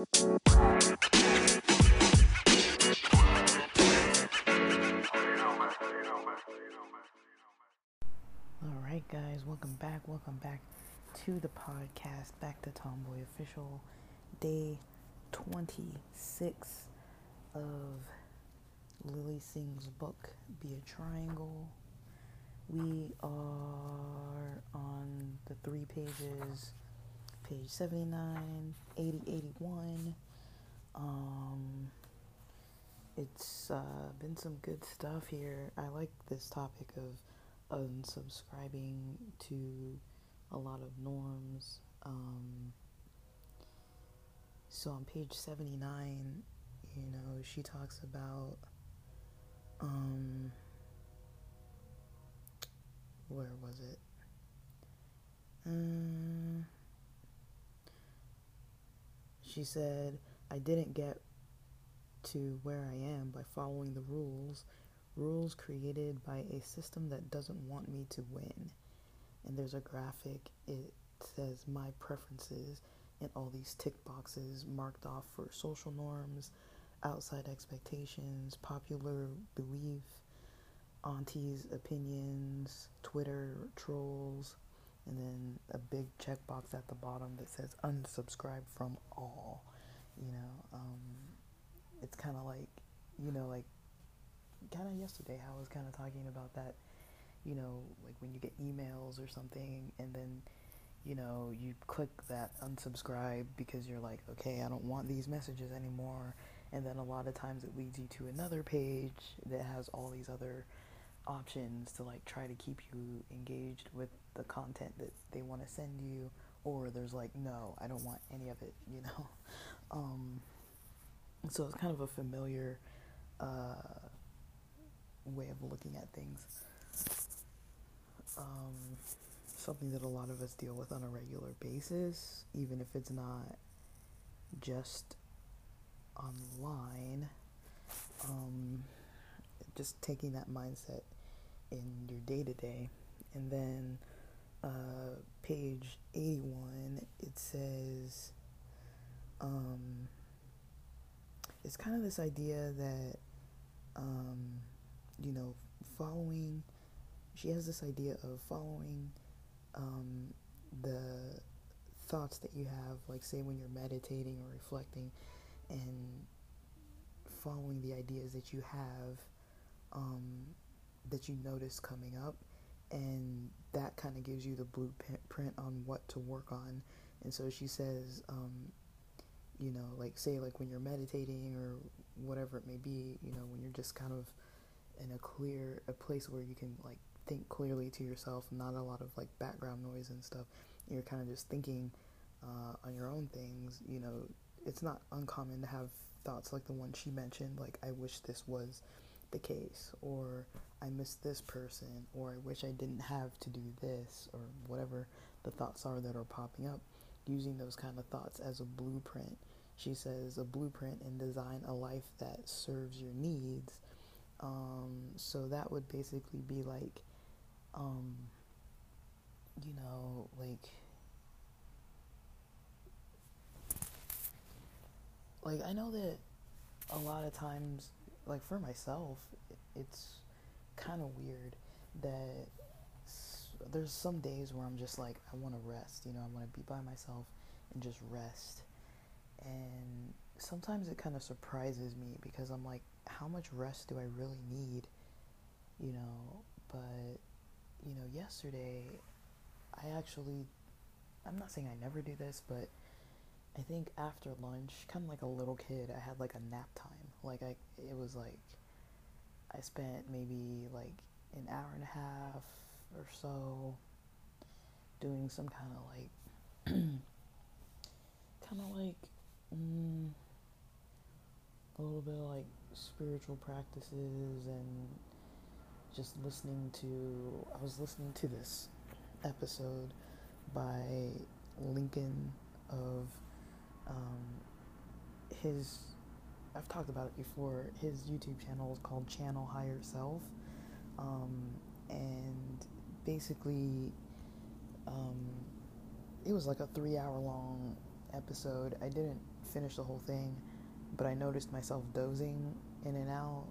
All right, guys, welcome back. Welcome back to the podcast. Back to Tomboy Official, day 26 of Lilly Singh's book, Be a Triangle. We are on the three pages page 79, 80, 81. Um, it's uh, been some good stuff here. I like this topic of unsubscribing to a lot of norms. Um, so on page 79, you know, she talks about, um, where was it? Um, she said, I didn't get to where I am by following the rules, rules created by a system that doesn't want me to win. And there's a graphic, it says my preferences, and all these tick boxes marked off for social norms, outside expectations, popular belief, auntie's opinions, Twitter trolls, and then a big checkbox at the bottom that says unsubscribe from all. You know, um, it's kind of like, you know, like kind of yesterday, I was kind of talking about that, you know, like when you get emails or something, and then, you know, you click that unsubscribe because you're like, okay, I don't want these messages anymore. And then a lot of times it leads you to another page that has all these other options to like try to keep you engaged with the content that they want to send you or there's like no i don't want any of it you know um, so it's kind of a familiar uh, way of looking at things um, something that a lot of us deal with on a regular basis even if it's not just online um, just taking that mindset in your day to day. And then uh, page 81, it says um, it's kind of this idea that, um, you know, following, she has this idea of following um, the thoughts that you have, like, say, when you're meditating or reflecting, and following the ideas that you have um, that you notice coming up, and that kind of gives you the blueprint on what to work on. And so she says, um, you know, like say like when you're meditating or whatever it may be, you know, when you're just kind of in a clear a place where you can like think clearly to yourself, not a lot of like background noise and stuff. You're kind of just thinking uh, on your own things. You know, it's not uncommon to have thoughts like the one she mentioned, like I wish this was the case, or I miss this person, or I wish I didn't have to do this, or whatever the thoughts are that are popping up, using those kind of thoughts as a blueprint. She says a blueprint and design a life that serves your needs. Um, so that would basically be like, um, you know, like, like I know that a lot of times like for myself, it's kind of weird that there's some days where I'm just like I want to rest, you know, I want to be by myself and just rest. And sometimes it kind of surprises me because I'm like how much rest do I really need? You know, but you know, yesterday I actually I'm not saying I never do this, but I think after lunch, kind of like a little kid, I had like a nap time. Like I, it was like I spent maybe like an hour and a half or so doing some kind of like, kind of like mm, a little bit of like spiritual practices and just listening to. I was listening to this episode by Lincoln of um, his I've talked about it before. His YouTube channel is called Channel Higher Self, um, and basically, um, it was like a three-hour long episode. I didn't finish the whole thing, but I noticed myself dozing in and out.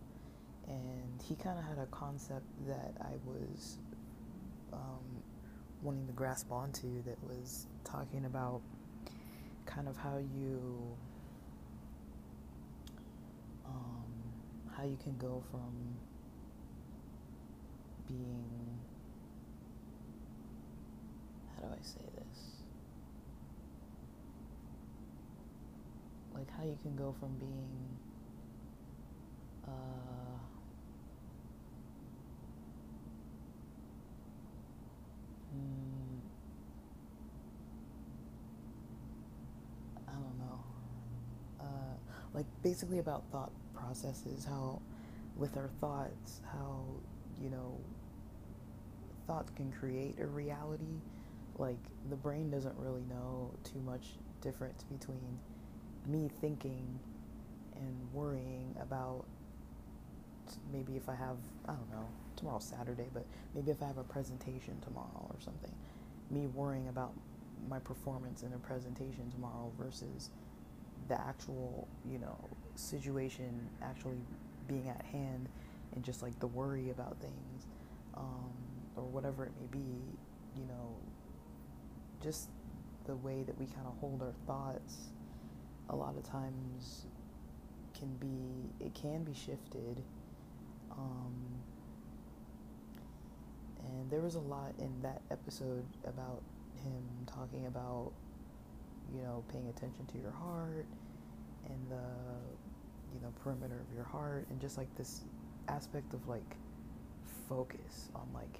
And he kind of had a concept that I was um, wanting to grasp onto that was talking about kind of how you um, how you can go from being how do I say this? Like how you can go from being uh, hmm, I don't know. Uh, like basically about thought processes, how with our thoughts, how you know thoughts can create a reality. Like the brain doesn't really know too much difference between me thinking and worrying about maybe if I have I don't know tomorrow's Saturday, but maybe if I have a presentation tomorrow or something, me worrying about my performance in a presentation tomorrow versus the actual you know situation actually being at hand and just like the worry about things um, or whatever it may be you know just the way that we kind of hold our thoughts a lot of times can be it can be shifted um, and there was a lot in that episode about him talking about you know paying attention to your heart and the you know perimeter of your heart and just like this aspect of like focus on like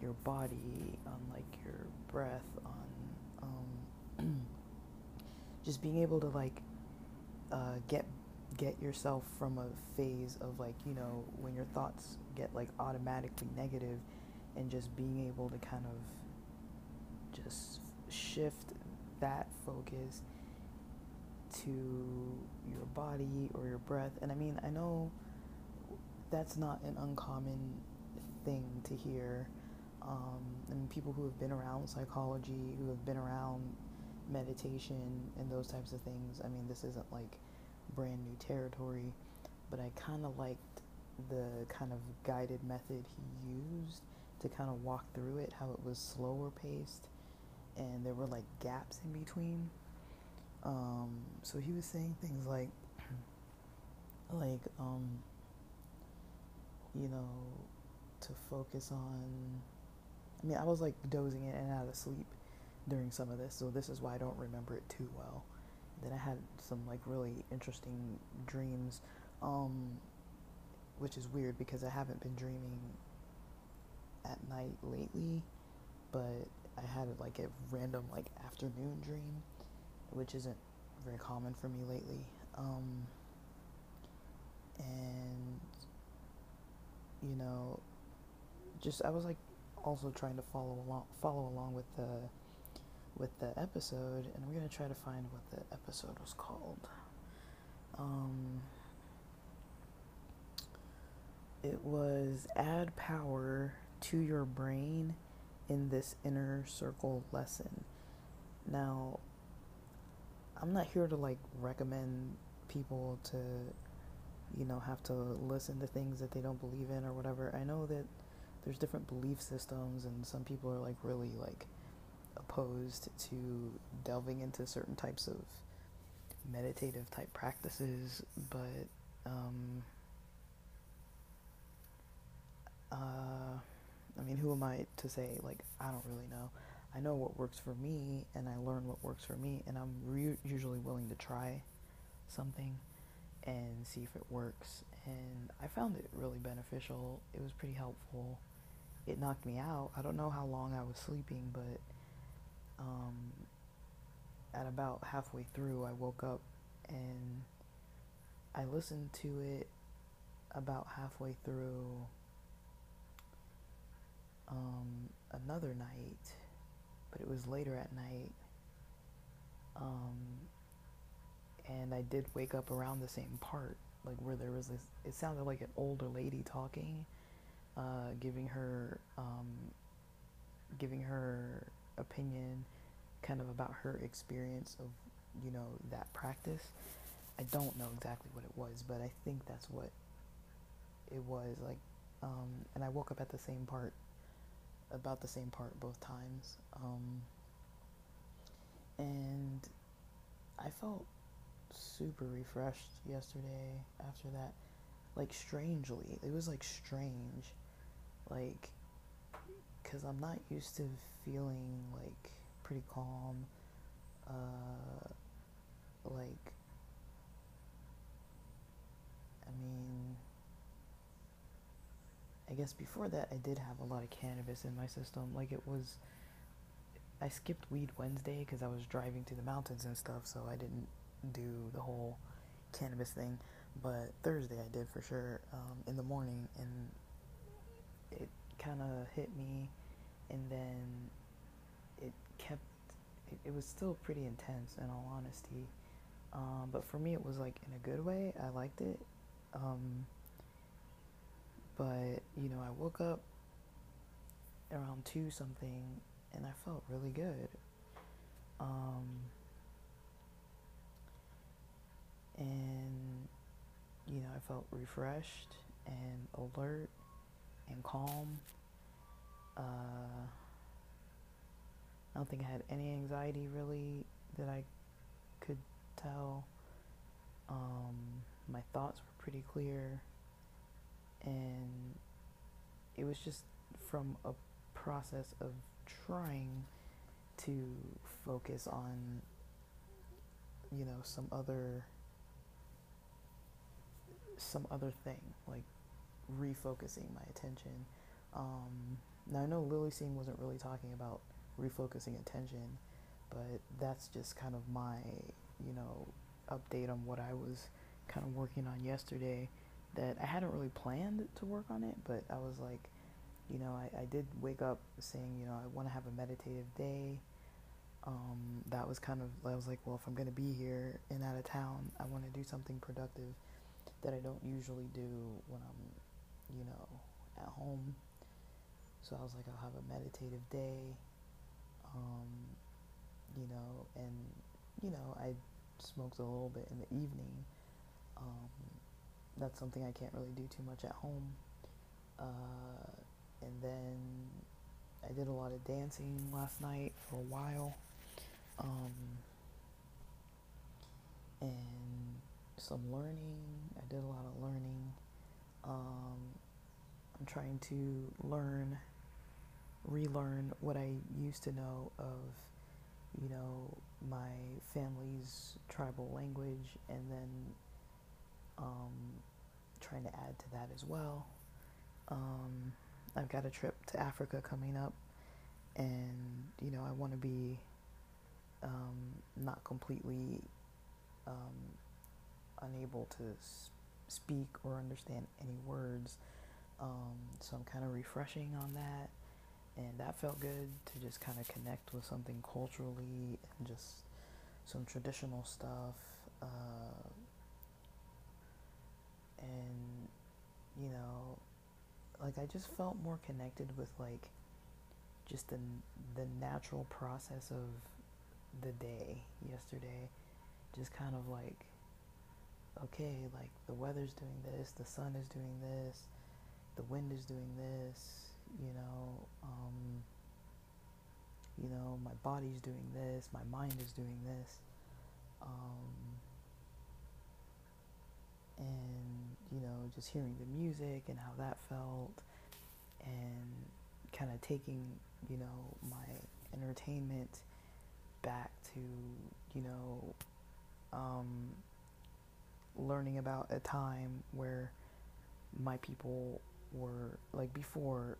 your body on like your breath on um, just being able to like uh, get get yourself from a phase of like you know when your thoughts get like automatically negative and just being able to kind of just shift that focus to your body or your breath. And I mean, I know that's not an uncommon thing to hear. Um, and people who have been around psychology, who have been around meditation and those types of things. I mean, this isn't like brand new territory, but I kind of liked the kind of guided method he used to kind of walk through it, how it was slower paced and there were like gaps in between. Um, so he was saying things like, like, um, you know, to focus on. I mean, I was like dozing in and out of sleep during some of this, so this is why I don't remember it too well. Then I had some like really interesting dreams, um, which is weird because I haven't been dreaming at night lately, but I had like a random like afternoon dream which isn't very common for me lately. Um, and you know, just I was like also trying to follow along follow along with the with the episode, and I'm gonna try to find what the episode was called. Um, it was add power to your brain in this inner circle lesson. Now, I'm not here to like recommend people to, you know, have to listen to things that they don't believe in or whatever. I know that there's different belief systems, and some people are like really like opposed to delving into certain types of meditative type practices, but um, uh, I mean, who am I to say like I don't really know? I know what works for me and I learn what works for me, and I'm re- usually willing to try something and see if it works. And I found it really beneficial. It was pretty helpful. It knocked me out. I don't know how long I was sleeping, but um, at about halfway through, I woke up and I listened to it about halfway through um, another night but it was later at night. Um, and I did wake up around the same part, like where there was this. It sounded like an older lady talking, uh, giving her, um, giving her opinion, kind of about her experience of you know, that practice. I don't know exactly what it was, but I think that's what it was like. Um, and I woke up at the same part, about the same part both times. Um, and I felt super refreshed yesterday after that. Like, strangely, it was like strange. Like, because I'm not used to feeling like pretty calm. Uh, like, I mean, guess before that, I did have a lot of cannabis in my system. Like, it was, I skipped Weed Wednesday because I was driving to the mountains and stuff, so I didn't do the whole cannabis thing. But Thursday, I did for sure um, in the morning, and it kind of hit me, and then it kept. It, it was still pretty intense, in all honesty. Um, but for me, it was like in a good way. I liked it. Um, but you know, I woke up around two something, and I felt really good. Um, and you know, I felt refreshed and alert and calm. Uh, I don't think I had any anxiety really that I could tell. Um, my thoughts were pretty clear, and it was just from a process of trying to focus on, you know, some other some other thing, like refocusing my attention. Um, now I know Lilly Singh wasn't really talking about refocusing attention, but that's just kind of my, you know, update on what I was kind of working on yesterday. That I hadn't really planned to work on it, but I was like, you know, I, I did wake up saying, you know, I want to have a meditative day. Um, that was kind of, I was like, well, if I'm going to be here and out of town, I want to do something productive that I don't usually do when I'm, you know, at home. So I was like, I'll have a meditative day, um, you know, and, you know, I smoked a little bit in the evening. Um, that's something I can't really do too much at home. Uh, and then I did a lot of dancing last night for a while. Um, and some learning. I did a lot of learning. Um, I'm trying to learn, relearn what I used to know of, you know, my family's tribal language, and then um, trying to add to that as well. Um, I've got a trip to Africa coming up, and you know, I want to be um, not completely um, unable to speak or understand any words. Um, so I'm kind of refreshing on that. And that felt good to just kind of connect with something culturally and just some traditional stuff. Uh, and, you know, like I just felt more connected with like just the, the natural process of the day yesterday. Just kind of like okay, like the weather's doing this, the sun is doing this, the wind is doing this, you know, um, you know, my body's doing this, my mind is doing this, um, and you know, just hearing the music and how that felt, and kind of taking, you know, my entertainment back to, you know, um, learning about a time where my people were like before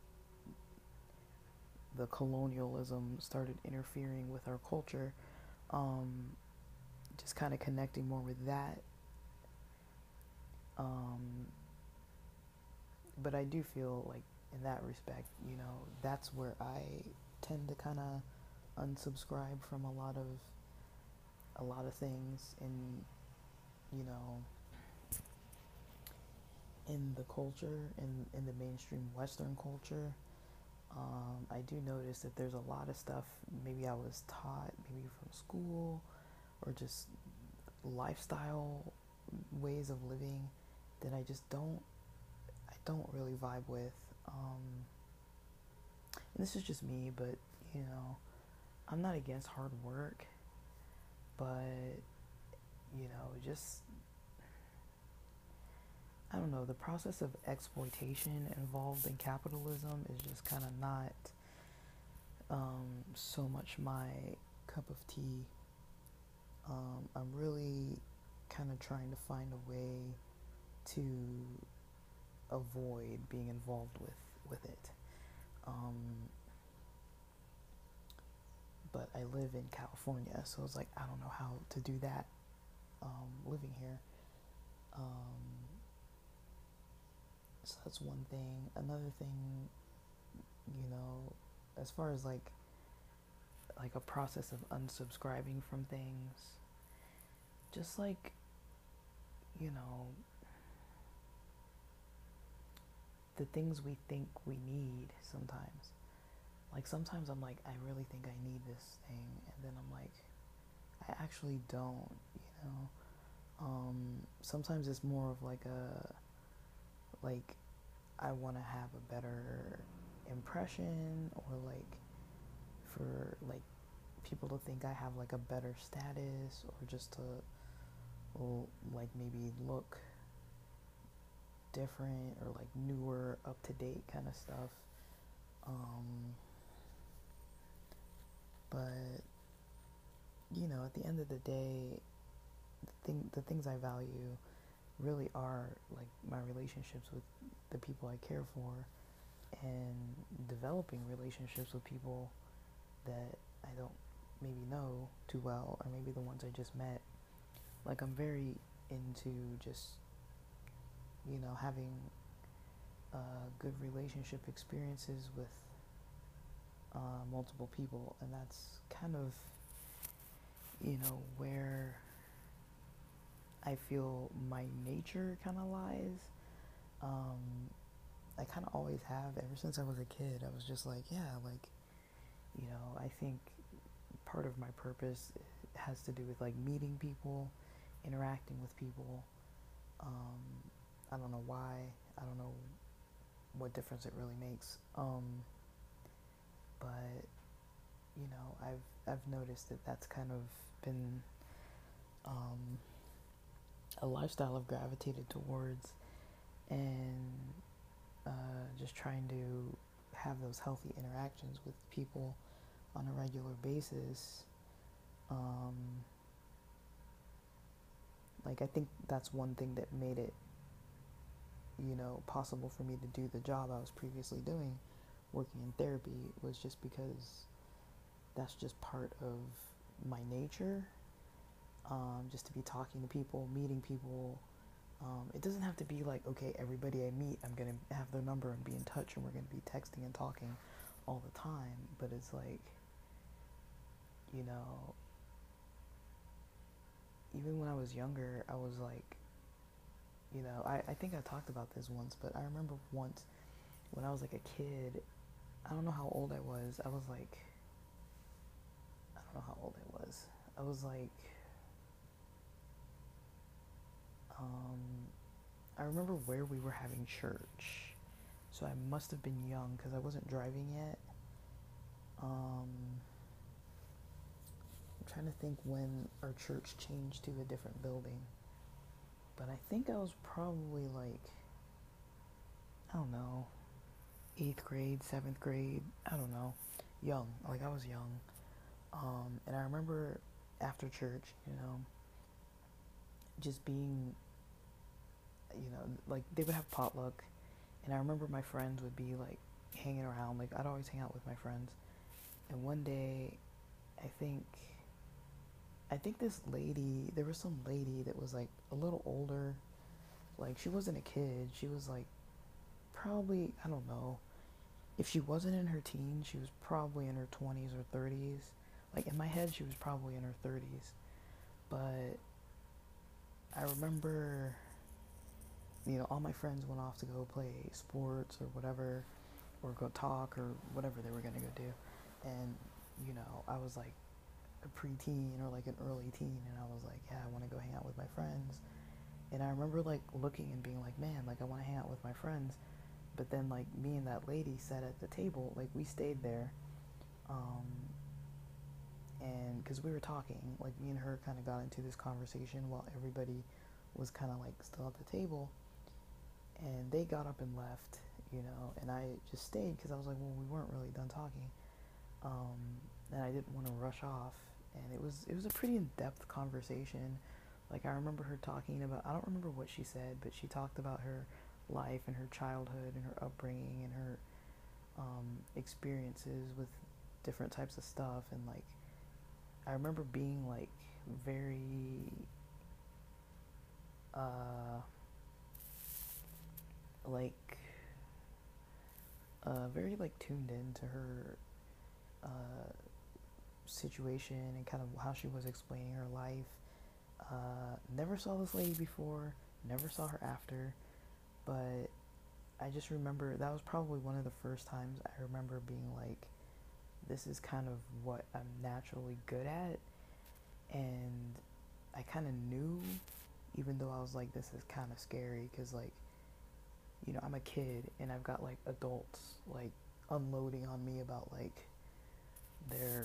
the colonialism started interfering with our culture um, just kind of connecting more with that um, but i do feel like in that respect you know that's where i tend to kind of unsubscribe from a lot of a lot of things in you know, in the culture, in, in the mainstream Western culture, um, I do notice that there's a lot of stuff maybe I was taught, maybe from school, or just lifestyle ways of living that I just don't I don't really vibe with. Um, and this is just me, but you know, I'm not against hard work, but you know, just I don't know, the process of exploitation involved in capitalism is just kind of not um, so much my cup of tea. Um, I'm really kind of trying to find a way to avoid being involved with with it. Um, but I live in California, so it's like I don't know how to do that um, living here. Um, so that's one thing. Another thing, you know, as far as like like a process of unsubscribing from things, just like you know the things we think we need sometimes. Like sometimes I'm like, I really think I need this thing, and then I'm like, I actually don't, you know. Um, sometimes it's more of like a, like, I want to have a better impression, or like, for like people to think I have like a better status, or just to, like maybe look different or like newer, up to date kind of stuff. Um, but you know, at the end of the day, the thing, the things I value really are like my relationships with the people I care for and developing relationships with people that I don't maybe know too well or maybe the ones I just met. Like I'm very into just you know, having uh, good relationship experiences with uh, multiple people, and that's kind of, you know, where I feel my nature kind of lies. Um, I kind of always have ever since I was a kid. I was just like, yeah, like, you know, I think part of my purpose has to do with like meeting people, interacting with people. Um, I don't know why. I don't know what difference it really makes. Um, but you know, I've I've noticed that that's kind of been um, a lifestyle I've gravitated towards, and uh, just trying to have those healthy interactions with people on a regular basis. Um, like I think that's one thing that made it you know, possible for me to do the job I was previously doing, working in therapy, was just because that's just part of my nature. Um, just to be talking to people, meeting people. Um, it doesn't have to be like, okay, everybody I meet, I'm going to have their number and be in touch and we're going to be texting and talking all the time. But it's like, you know, even when I was younger, I was like, you know, I, I think I talked about this once, but I remember once when I was like a kid, I don't know how old I was. I was like, I don't know how old I was. I was like, um, I remember where we were having church. So I must have been young because I wasn't driving yet. Um, I'm trying to think when our church changed to a different building. But I think I was probably like, I don't know, eighth grade, seventh grade, I don't know, young. Like I was young. Um, and I remember after church, you know, just being, you know, like they would have potluck. And I remember my friends would be like hanging around. Like I'd always hang out with my friends. And one day, I think I think this lady, there was some lady that was like a little older. Like she wasn't a kid. She was like probably, I don't know. If she wasn't in her teens, she was probably in her 20s or 30s. Like in my head, she was probably in her 30s. But I remember, you know, all my friends went off to go play sports or whatever, or go talk or whatever they were going to go do. And, you know, I was like, a preteen or like an early teen, and I was like, yeah, I want to go hang out with my friends. And I remember like looking and being like, man, like I want to hang out with my friends. But then like me and that lady sat at the table, like we stayed there, um, and because we were talking, like me and her kind of got into this conversation while everybody was kind of like still at the table, and they got up and left, you know, and I just stayed because I was like, well, we weren't really done talking, um, and I didn't want to rush off, and it was it was a pretty in depth conversation. Like I remember her talking about I don't remember what she said, but she talked about her life and her childhood and her upbringing and her um, experiences with different types of stuff and like I remember being like very uh like uh very like tuned in to her uh situation and kind of how she was explaining her life. Uh never saw this lady before, never saw her after, but I just remember that was probably one of the first times I remember being like this is kind of what I'm naturally good at. And I kind of knew, even though I was like, this is kind of scary because, like, you know, I'm a kid and I've got like adults like unloading on me about like their,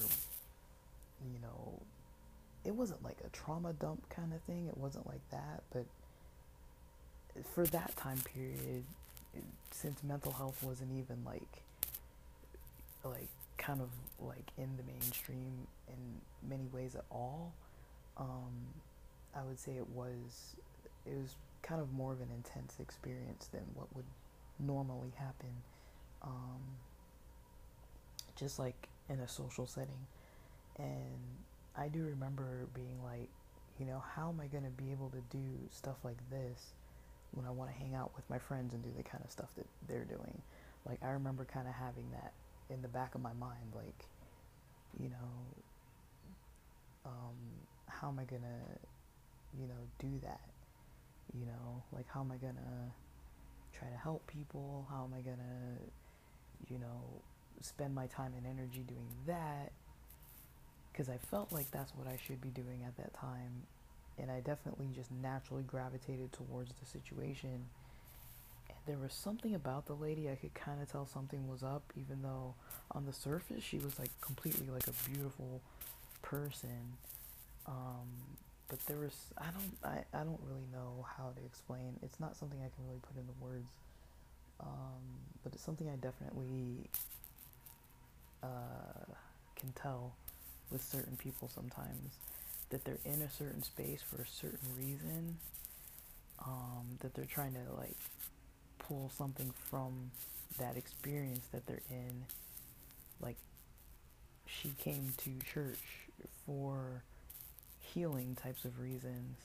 you know, it wasn't like a trauma dump kind of thing. It wasn't like that. But for that time period, since mental health wasn't even like, like kind of like in the mainstream in many ways at all. Um, I would say it was it was kind of more of an intense experience than what would normally happen, um, just like in a social setting. And I do remember being like, you know, how am I going to be able to do stuff like this when I want to hang out with my friends and do the kind of stuff that they're doing? Like, I remember kind of having that in the back of my mind, like, you know, um, how am I gonna, you know, do that? You know, like, how am I gonna try to help people? How am I gonna, you know, spend my time and energy doing that? Because I felt like that's what I should be doing at that time. And I definitely just naturally gravitated towards the situation And there was something about the lady I could kind of tell something was up, even though on the surface she was like completely like a beautiful person. Um, but there was I don't I, I don't really know how to explain. It's not something I can really put into words. Um, but it's something I definitely uh, can tell with certain people sometimes that they're in a certain space for a certain reason. Um, that they're trying to like pull something from that experience that they're in. Like, she came to church for healing types of reasons,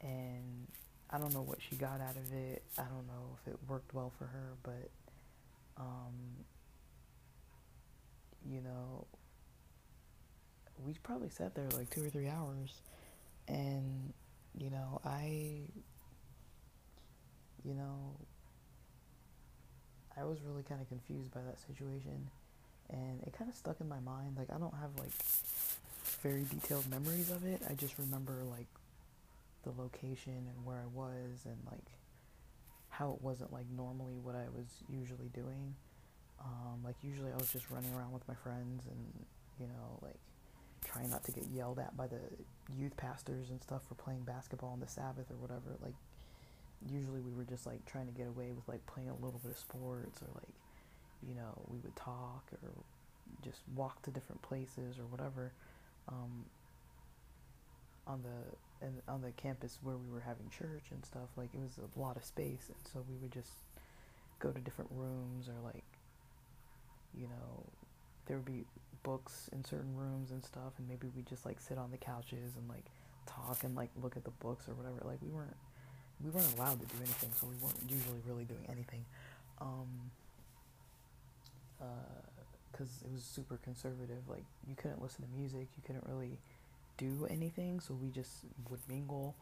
and I don't know what she got out of it. I don't know if it worked well for her, but, um, you know, we probably sat there like two or three hours, and, you know, I, you know, I was really kind of confused by that situation, and it kind of stuck in my mind. Like I don't have like very detailed memories of it. I just remember like the location and where I was and like how it wasn't like normally what I was usually doing. Um, like usually I was just running around with my friends and you know like trying not to get yelled at by the youth pastors and stuff for playing basketball on the Sabbath or whatever. Like usually we were just like trying to get away with like playing a little bit of sports or like you know we would talk or just walk to different places or whatever um, on the and on the campus where we were having church and stuff like it was a lot of space and so we would just go to different rooms or like you know there would be books in certain rooms and stuff and maybe we just like sit on the couches and like talk and like look at the books or whatever like we weren't we weren't allowed to do anything, so we weren't usually really doing anything. Um, because uh, it was super conservative. Like you couldn't listen to music, you couldn't really do anything. So we just would mingle,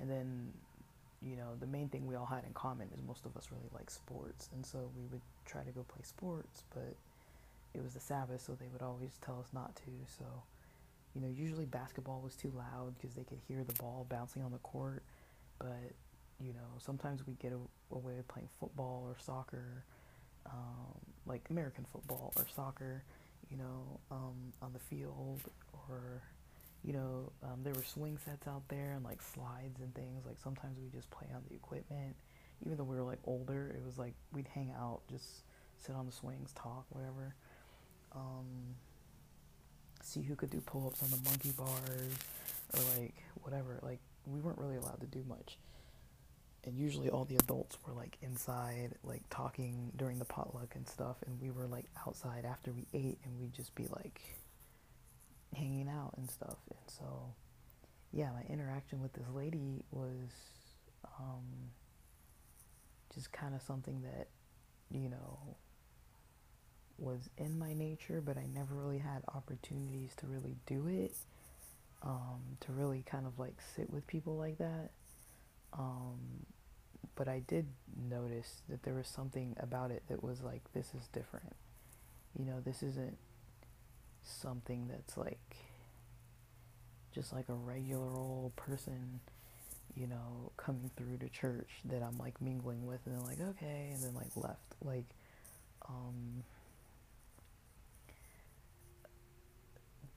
and then you know the main thing we all had in common is most of us really like sports, and so we would try to go play sports, but it was the Sabbath, so they would always tell us not to. So you know, usually basketball was too loud because they could hear the ball bouncing on the court. But, you know, sometimes we get away with playing football or soccer, um, like American football or soccer, you know, um, on the field. Or, you know, um, there were swing sets out there and like slides and things. Like sometimes we just play on the equipment. Even though we were like older, it was like we'd hang out, just sit on the swings, talk, whatever. Um, see who could do pull ups on the monkey bars or like whatever. Like we weren't really allowed to do much. And usually all the adults were like inside, like talking during the potluck and stuff, and we were like outside after we ate, and we'd just be like hanging out and stuff. And so, yeah, my interaction with this lady was um, just kind of something that, you know, was in my nature, but I never really had opportunities to really do it. Um, to really kind of like sit with people like that. Um, but I did notice that there was something about it that was like, this is different. You know, this isn't something that's like just like a regular old person, you know, coming through to church that I'm like mingling with and then like, okay, and then like left. Like, um,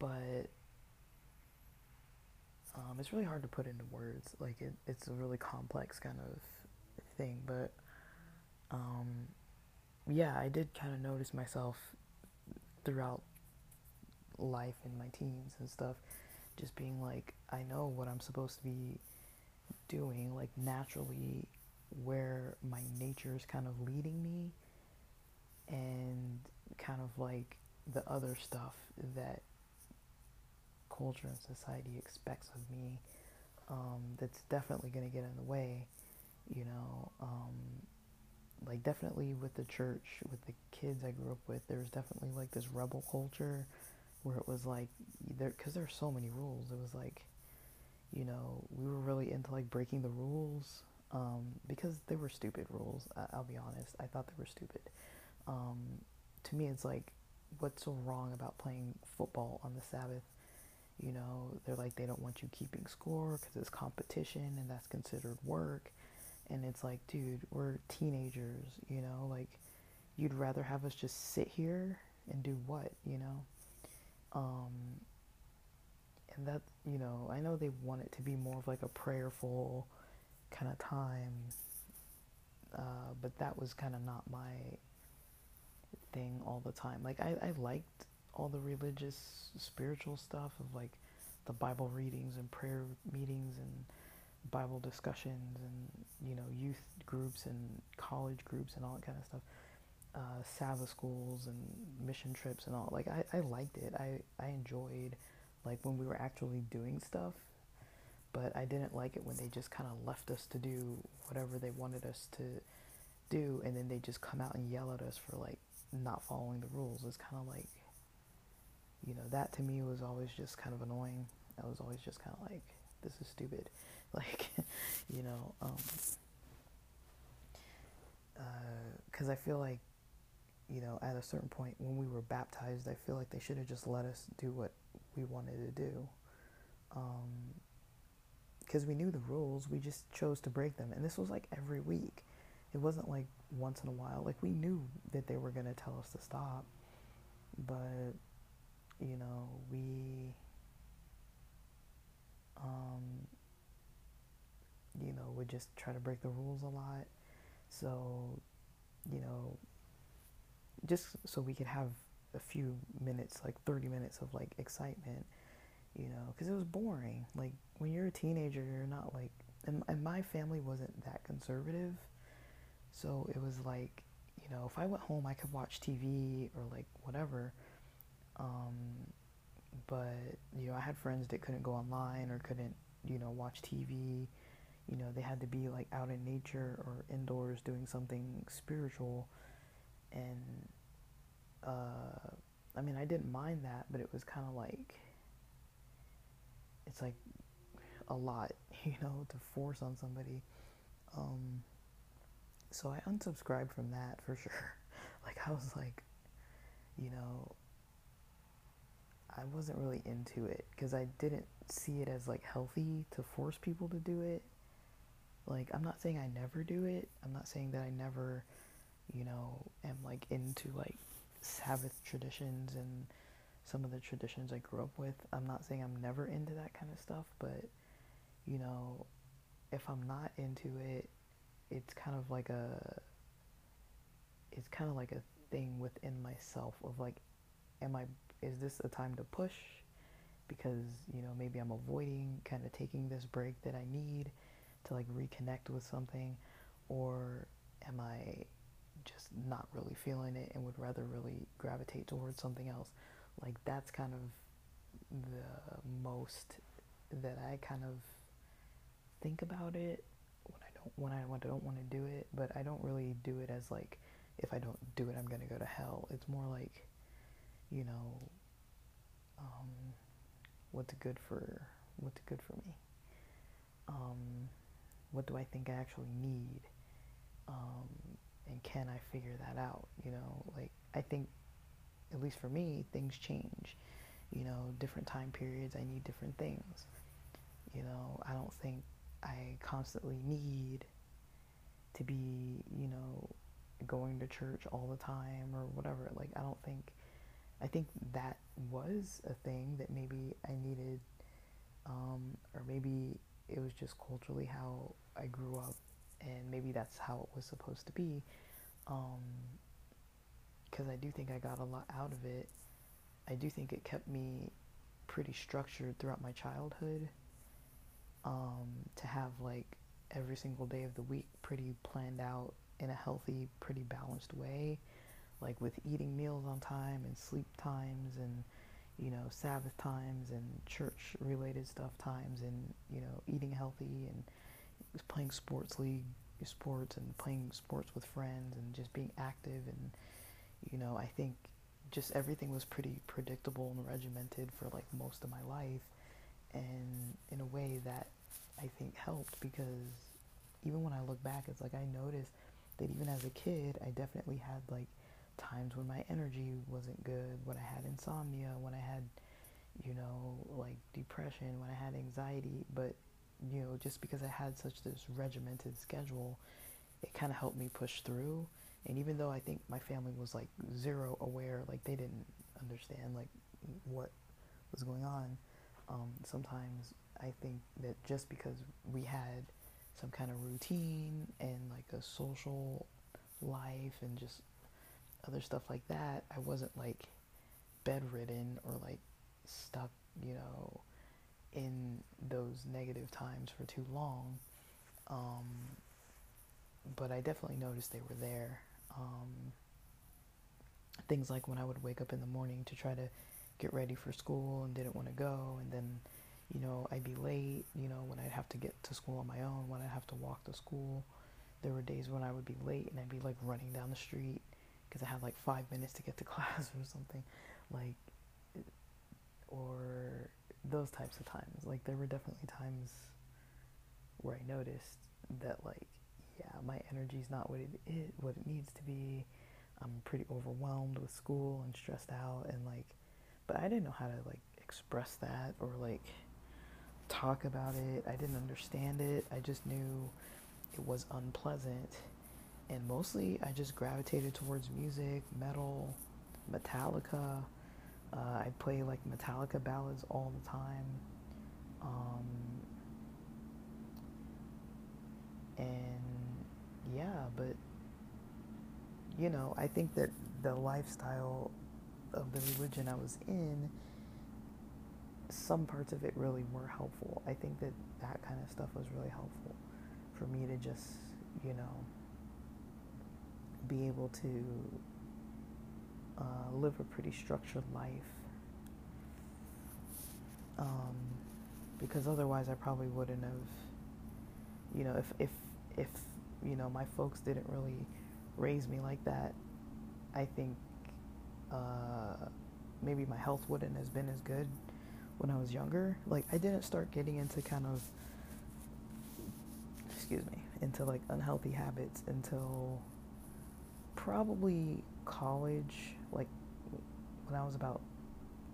but um, it's really hard to put into words. Like it, it's a really complex kind of thing. But um, yeah, I did kind of notice myself throughout life in my teens and stuff, just being like, I know what I'm supposed to be doing, like naturally, where my nature is kind of leading me, and kind of like the other stuff that culture and society expects of me um, that's definitely going to get in the way, you know. Um, like, definitely with the church, with the kids I grew up with, there was definitely like this rebel culture where it was like, there, because there's so many rules, it was like, you know, we were really into like breaking the rules um, because they were stupid rules. I- will be honest, I thought they were stupid. Um, to me, it's like, what's so wrong about playing football on the Sabbath? You know, they're like, they don't want you keeping score because it's competition and that's considered work. And it's like, dude, we're teenagers, you know, like, you'd rather have us just sit here and do what, you know? Um, and that, you know, I know they want it to be more of like a prayerful kind of time, uh, but that was kind of not my thing all the time. Like, I, I liked all the religious, spiritual stuff of like the Bible readings and prayer meetings and Bible discussions and you know youth groups and college groups and all that kind of stuff. Uh, Sabbath schools and mission trips and all. Like I, I liked it. I, I enjoyed like when we were actually doing stuff. But I didn't like it when they just kind of left us to do whatever they wanted us to do, and then they just come out and yell at us for like not following the rules. It's kind of like you know, that to me was always just kind of annoying. I was always just kind of like, this is stupid. Like, you know, because um, uh, I feel like, you know, at a certain point when we were baptized, I feel like they should have just let us do what we wanted to do. Because um, we knew the rules, we just chose to break them. And this was like every week. It wasn't like once in a while. Like, we knew that they were going to tell us to stop. But you know, we, um, you know, would just try to break the rules a lot. So, you know, just so we could have a few minutes, like 30 minutes of like excitement, you know, because it was boring. Like when you're a teenager, you're not like, and, and my family wasn't that conservative. So it was like, you know, if I went home, I could watch TV or like whatever. Um, but you know, I had friends that couldn't go online or couldn't, you know, watch TV. You know, they had to be like out in nature or indoors doing something spiritual. And uh, I mean, I didn't mind that, but it was kind of like it's like a lot, you know, to force on somebody. Um, so I unsubscribed from that for sure. like I was like, you know, I wasn't really into it because I didn't see it as like healthy to force people to do it. Like, I'm not saying I never do it. I'm not saying that I never, you know, am like into like Sabbath traditions and some of the traditions I grew up with. I'm not saying I'm never into that kind of stuff, but you know, if I'm not into it, it's kind of like a it's kind of like a thing within myself of like am I is this a time to push? Because you know maybe I'm avoiding kind of taking this break that I need to like reconnect with something or am I just not really feeling it and would rather really gravitate towards something else? Like that's kind of the most that I kind of think about it when I don't when I, when I don't want to do it but I don't really do it as like if I don't do it I'm gonna go to hell. It's more like you know, um, what's good for what's good for me. Um, what do I think I actually need? Um, and can I figure that out? You know, like I think, at least for me, things change. You know, different time periods, I need different things. You know, I don't think I constantly need to be, you know, going to church all the time or whatever. Like, I don't think I think that was a thing that maybe I needed, um, or maybe it was just culturally how I grew up, and maybe that's how it was supposed to be. Because um, I do think I got a lot out of it. I do think it kept me pretty structured throughout my childhood. Um, to have like every single day of the week pretty planned out in a healthy, pretty balanced way like with eating meals on time and sleep times and you know Sabbath times and church related stuff times and you know eating healthy and playing sports league sports and playing sports with friends and just being active and you know I think just everything was pretty predictable and regimented for like most of my life. And in a way that I think helped because even when I look back it's like I noticed that even as a kid I definitely had like times when my energy wasn't good, when I had insomnia, when I had, you know, like depression, when I had anxiety. But, you know, just because I had such this regimented schedule, it kind of helped me push through. And even though I think my family was like zero aware, like they didn't understand like what was going on, um, sometimes I think that just because we had some kind of routine and like a social life and just other stuff like that, I wasn't like bedridden or like stuck, you know, in those negative times for too long. Um, but I definitely noticed they were there. Um, things like when I would wake up in the morning to try to get ready for school and didn't want to go, and then, you know, I'd be late, you know, when I'd have to get to school on my own, when I'd have to walk to school. There were days when I would be late and I'd be like running down the street because I had like five minutes to get to class or something, like, or those types of times. Like, there were definitely times where I noticed that, like, yeah, my energy's not what it is, what it needs to be. I'm pretty overwhelmed with school and stressed out, and like, but I didn't know how to like express that or like talk about it. I didn't understand it. I just knew it was unpleasant and mostly I just gravitated towards music, metal, Metallica. Uh, I play like Metallica ballads all the time. Um, and yeah, but you know, I think that the lifestyle of the religion I was in, some parts of it really were helpful. I think that that kind of stuff was really helpful for me to just, you know, be able to uh, live a pretty structured life. Um, because otherwise, I probably wouldn't have, you know, if, if, if, you know, my folks didn't really raise me like that, I think uh, maybe my health wouldn't have been as good when I was younger. Like, I didn't start getting into kind of, excuse me, into like unhealthy habits until probably college, like when I was about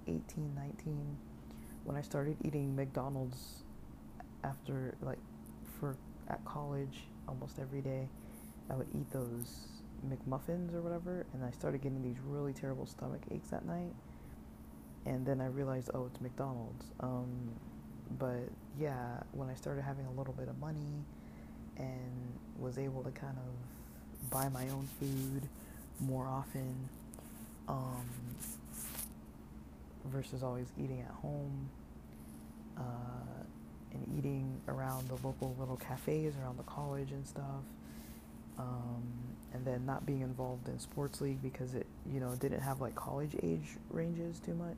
18, 19, when I started eating McDonald's after, like, for at college almost every day, I would eat those McMuffins or whatever, and I started getting these really terrible stomach aches at night. And then I realized, oh, it's McDonald's. Um, but yeah, when I started having a little bit of money and was able to kind of buy my own food more often um, versus always eating at home uh, and eating around the local little cafes around the college and stuff. Um, and then not being involved in sports league because it, you know, didn't have like college age ranges too much.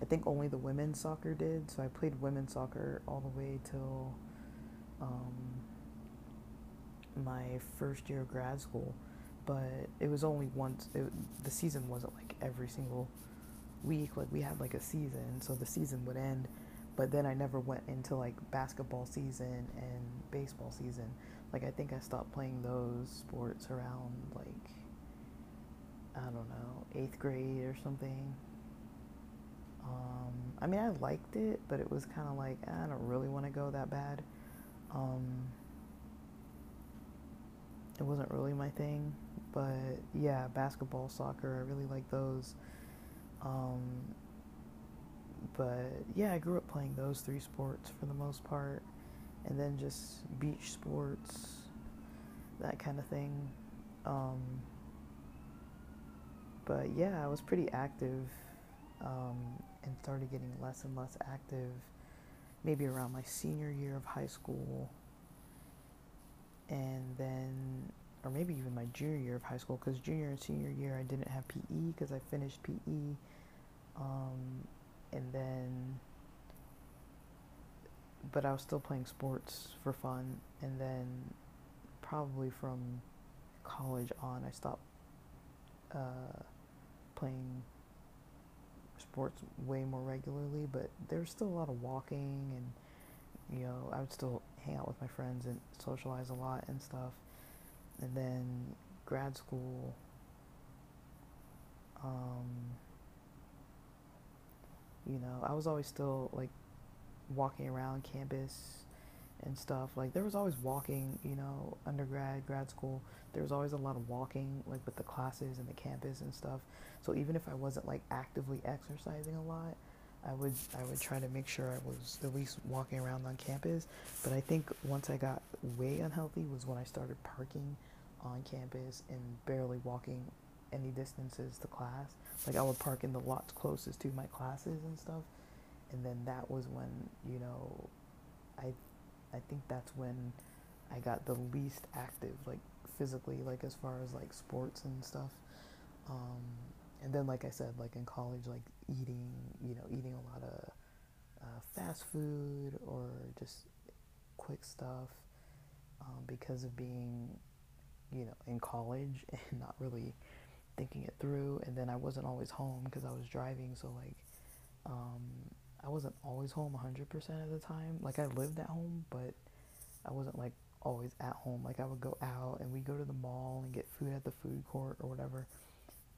I think only the women's soccer did, so I played women's soccer all the way till um, my first year of grad school. But it was only once. It, the season wasn't like every single week. Like we had like a season, so the season would end. But then I never went into like basketball season and baseball season. Like I think I stopped playing those sports around like I don't know eighth grade or something. Um, I mean, I liked it, but it was kind of like I don't really want to go that bad. Um, it wasn't really my thing, but yeah, basketball, soccer, I really like those. Um, but yeah, I grew up playing those three sports for the most part, and then just beach sports, that kind of thing. Um, but yeah, I was pretty active um, and started getting less and less active maybe around my senior year of high school and then or maybe even my junior year of high school because junior and senior year i didn't have pe because i finished pe um, and then but i was still playing sports for fun and then probably from college on i stopped uh, playing sports way more regularly, but there's still a lot of walking and you know, I would still hang out with my friends and socialize a lot and stuff. And then grad school um you know, I was always still like walking around campus and stuff. Like there was always walking, you know, undergrad, grad school. There was always a lot of walking, like with the classes and the campus and stuff. So even if I wasn't like actively exercising a lot, I would I would try to make sure I was at least walking around on campus. But I think once I got way unhealthy was when I started parking on campus and barely walking any distances to class. Like I would park in the lots closest to my classes and stuff. And then that was when, you know, I I think that's when I got the least active, like physically, like as far as like sports and stuff. Um, and then, like I said, like in college, like eating, you know, eating a lot of uh, fast food or just quick stuff um, because of being, you know, in college and not really thinking it through. And then I wasn't always home because I was driving, so like. Um, I wasn't always home 100% of the time. Like I lived at home, but I wasn't like always at home. Like I would go out and we go to the mall and get food at the food court or whatever.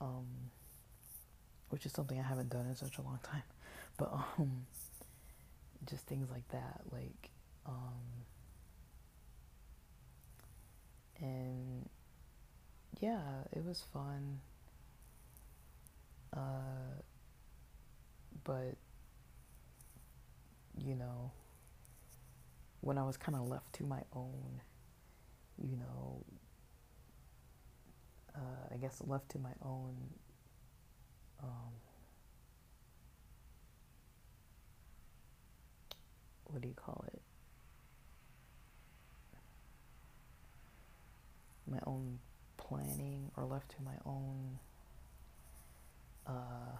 Um, which is something I haven't done in such a long time. But um, just things like that, like um, and yeah, it was fun. Uh, but you know, when I was kind of left to my own, you know, uh, I guess left to my own, um, what do you call it? My own planning, or left to my own. Uh,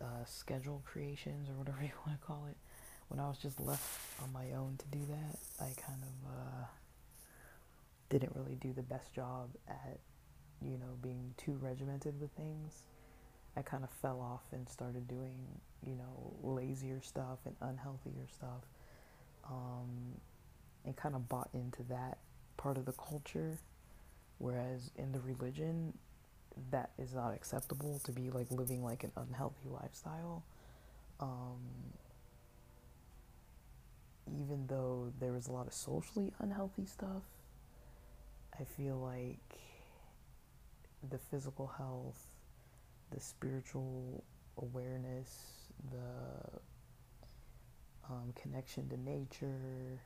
uh, schedule creations or whatever you want to call it. When I was just left on my own to do that, I kind of uh, didn't really do the best job at, you know, being too regimented with things. I kind of fell off and started doing, you know, lazier stuff and unhealthier stuff, um, and kind of bought into that part of the culture. Whereas in the religion, that is not acceptable to be like living like an unhealthy lifestyle. Um, even though there was a lot of socially unhealthy stuff, I feel like the physical health, the spiritual awareness, the um, connection to nature,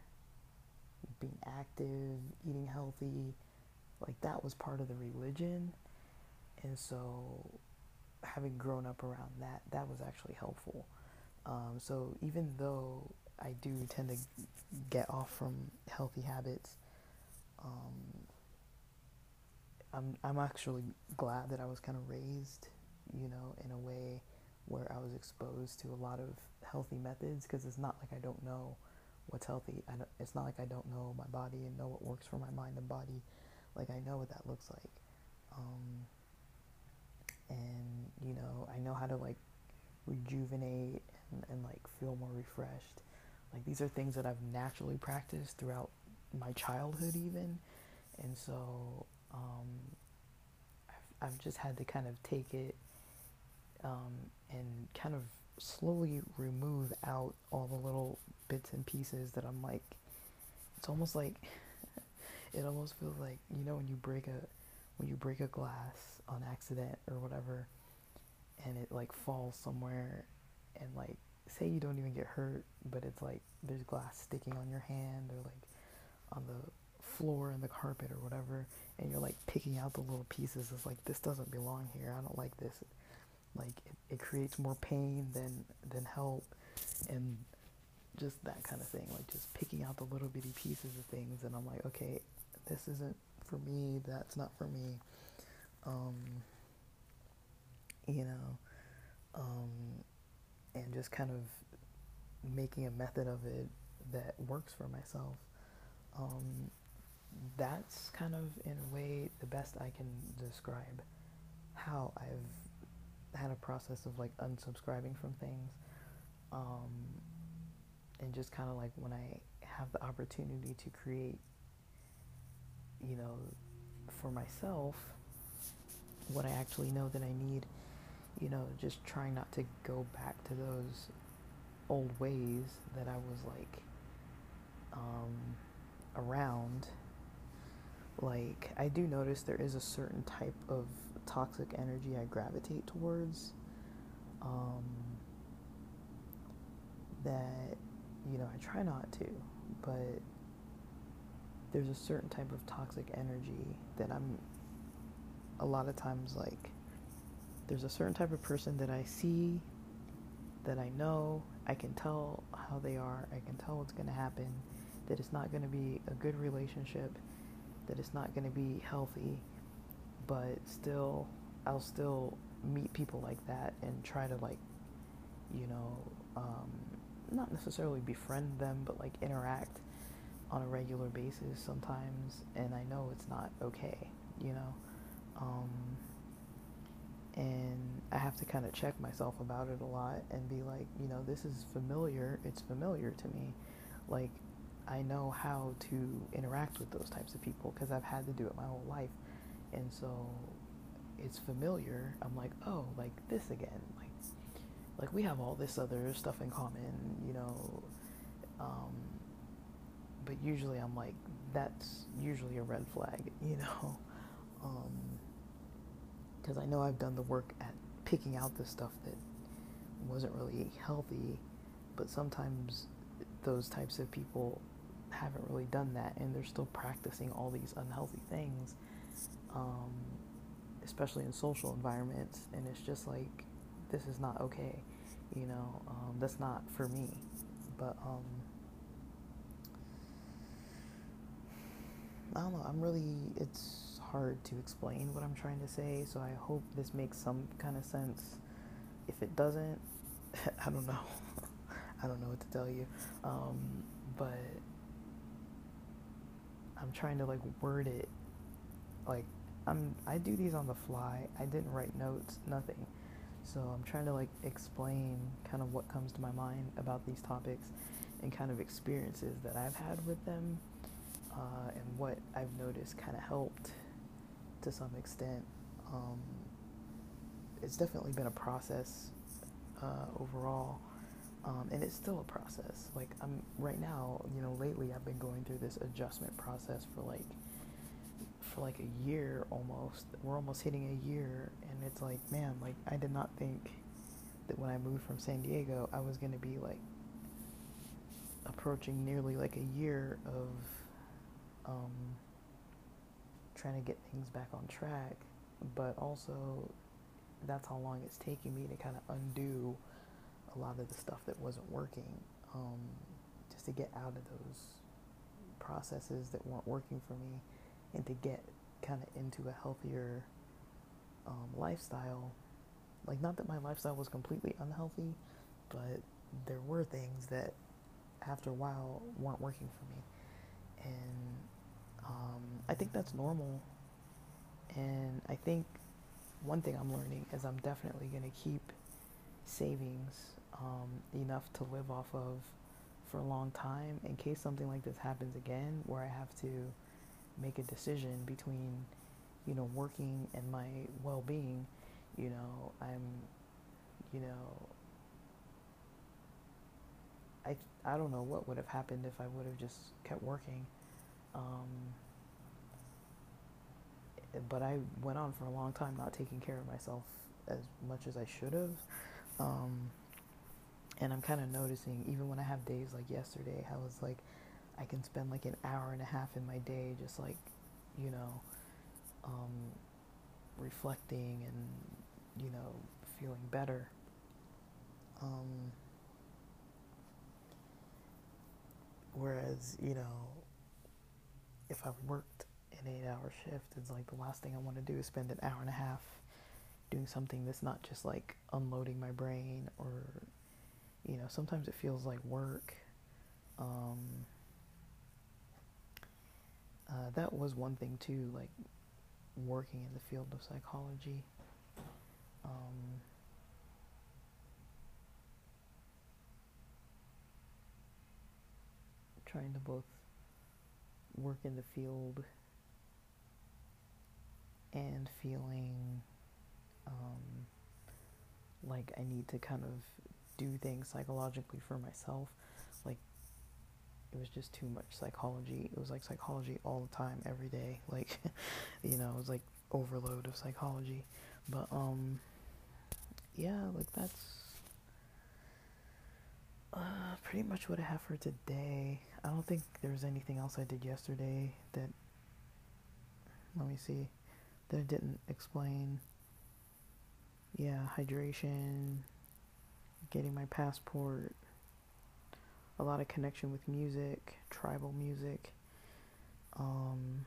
being active, eating healthy, like that was part of the religion. And so having grown up around that, that was actually helpful. Um, so even though I do tend to get off from healthy habits, um, I'm I'm actually glad that I was kind of raised, you know, in a way where I was exposed to a lot of healthy methods because it's not like I don't know what's healthy. It's not like I don't know my body and know what works for my mind and body. Like I know what that looks like. Um, and you know, I know how to like rejuvenate and, and like feel more refreshed. Like these are things that I've naturally practiced throughout my childhood even. And so um, I've, I've just had to kind of take it um, and kind of slowly remove out all the little bits and pieces that I'm like, it's almost like, it almost feels like, you know, when you break a, when you break a glass on accident or whatever, and it like falls somewhere, and like, say you don't even get hurt, but it's like there's glass sticking on your hand or like on the floor and the carpet or whatever, and you're like picking out the little pieces. It's like this doesn't belong here. I don't like this. Like it, it creates more pain than than help, and just that kind of thing. Like just picking out the little bitty pieces of things, and I'm like, okay, this isn't for me. That's not for me. Um, you know, um, and just kind of making a method of it that works for myself. Um, that's kind of, in a way, the best I can describe how I've had a process of like unsubscribing from things. Um, and just kind of like when I have the opportunity to create, you know, for myself, what I actually know that I need, you know, just trying not to go back to those old ways that I was like um, around like I do notice there is a certain type of toxic energy I gravitate towards um, that you know I try not to but there's a certain type of toxic energy that I'm a lot of times like there's a certain type of person that I see that I know I can tell how they are I can tell what's going to happen that it's not going to be a good relationship that it's not going to be healthy, but still, I'll still meet people like that and try to, like, you know, um, not necessarily befriend them, but like interact on a regular basis sometimes. And I know it's not okay, you know. Um, and I have to kind of check myself about it a lot and be like, you know, this is familiar. It's familiar to me. Like, I know how to interact with those types of people because I've had to do it my whole life. And so it's familiar. I'm like, oh, like this again. Like, like we have all this other stuff in common, you know. Um, but usually I'm like, that's usually a red flag, you know. Because um, I know I've done the work at picking out the stuff that wasn't really healthy, but sometimes those types of people haven't really done that and they're still practicing all these unhealthy things, um, especially in social environments. And it's just like, this is not okay, you know, um, that's not for me. But, um, I don't know, I'm really, it's hard to explain what I'm trying to say, so I hope this makes some kind of sense. If it doesn't, I don't know. I don't know what to tell you. Um, but I'm trying to like word it like I'm I do these on the fly. I didn't write notes, nothing. So I'm trying to like explain kind of what comes to my mind about these topics and kind of experiences that I've had with them uh, and what I've noticed kind of helped to some extent. Um, it's definitely been a process uh, overall. Um, and it's still a process. Like I'm right now, you know, lately I've been going through this adjustment process for like for like a year almost. We're almost hitting a year, and it's like, man, like I did not think that when I moved from San Diego, I was gonna be like approaching nearly like a year of um, trying to get things back on track, but also that's how long it's taking me to kind of undo a lot of the stuff that wasn't working, um, just to get out of those processes that weren't working for me and to get kind of into a healthier um, lifestyle. Like, not that my lifestyle was completely unhealthy, but there were things that after a while weren't working for me. And um, I think that's normal. And I think one thing I'm learning is I'm definitely going to keep savings um, enough to live off of for a long time in case something like this happens again where I have to make a decision between you know working and my well-being you know i'm you know i i don't know what would have happened if i would have just kept working um, but i went on for a long time not taking care of myself as much as i should have um, and i'm kind of noticing even when i have days like yesterday I was like i can spend like an hour and a half in my day just like you know, um, reflecting and, you know, feeling better. Um, whereas, you know, if I've worked an eight hour shift, it's like the last thing I want to do is spend an hour and a half doing something that's not just like unloading my brain or, you know, sometimes it feels like work. Um, uh, that was one thing too, like working in the field of psychology. Um, trying to both work in the field and feeling um, like I need to kind of do things psychologically for myself it was just too much psychology. It was like psychology all the time, every day. Like, you know, it was like overload of psychology. But um, yeah, like that's uh, pretty much what I have for today. I don't think there was anything else I did yesterday that. Let me see. That I didn't explain. Yeah, hydration, getting my passport, a lot of connection with music, tribal music. Um,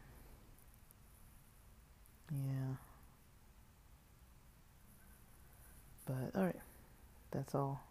yeah. But alright, that's all.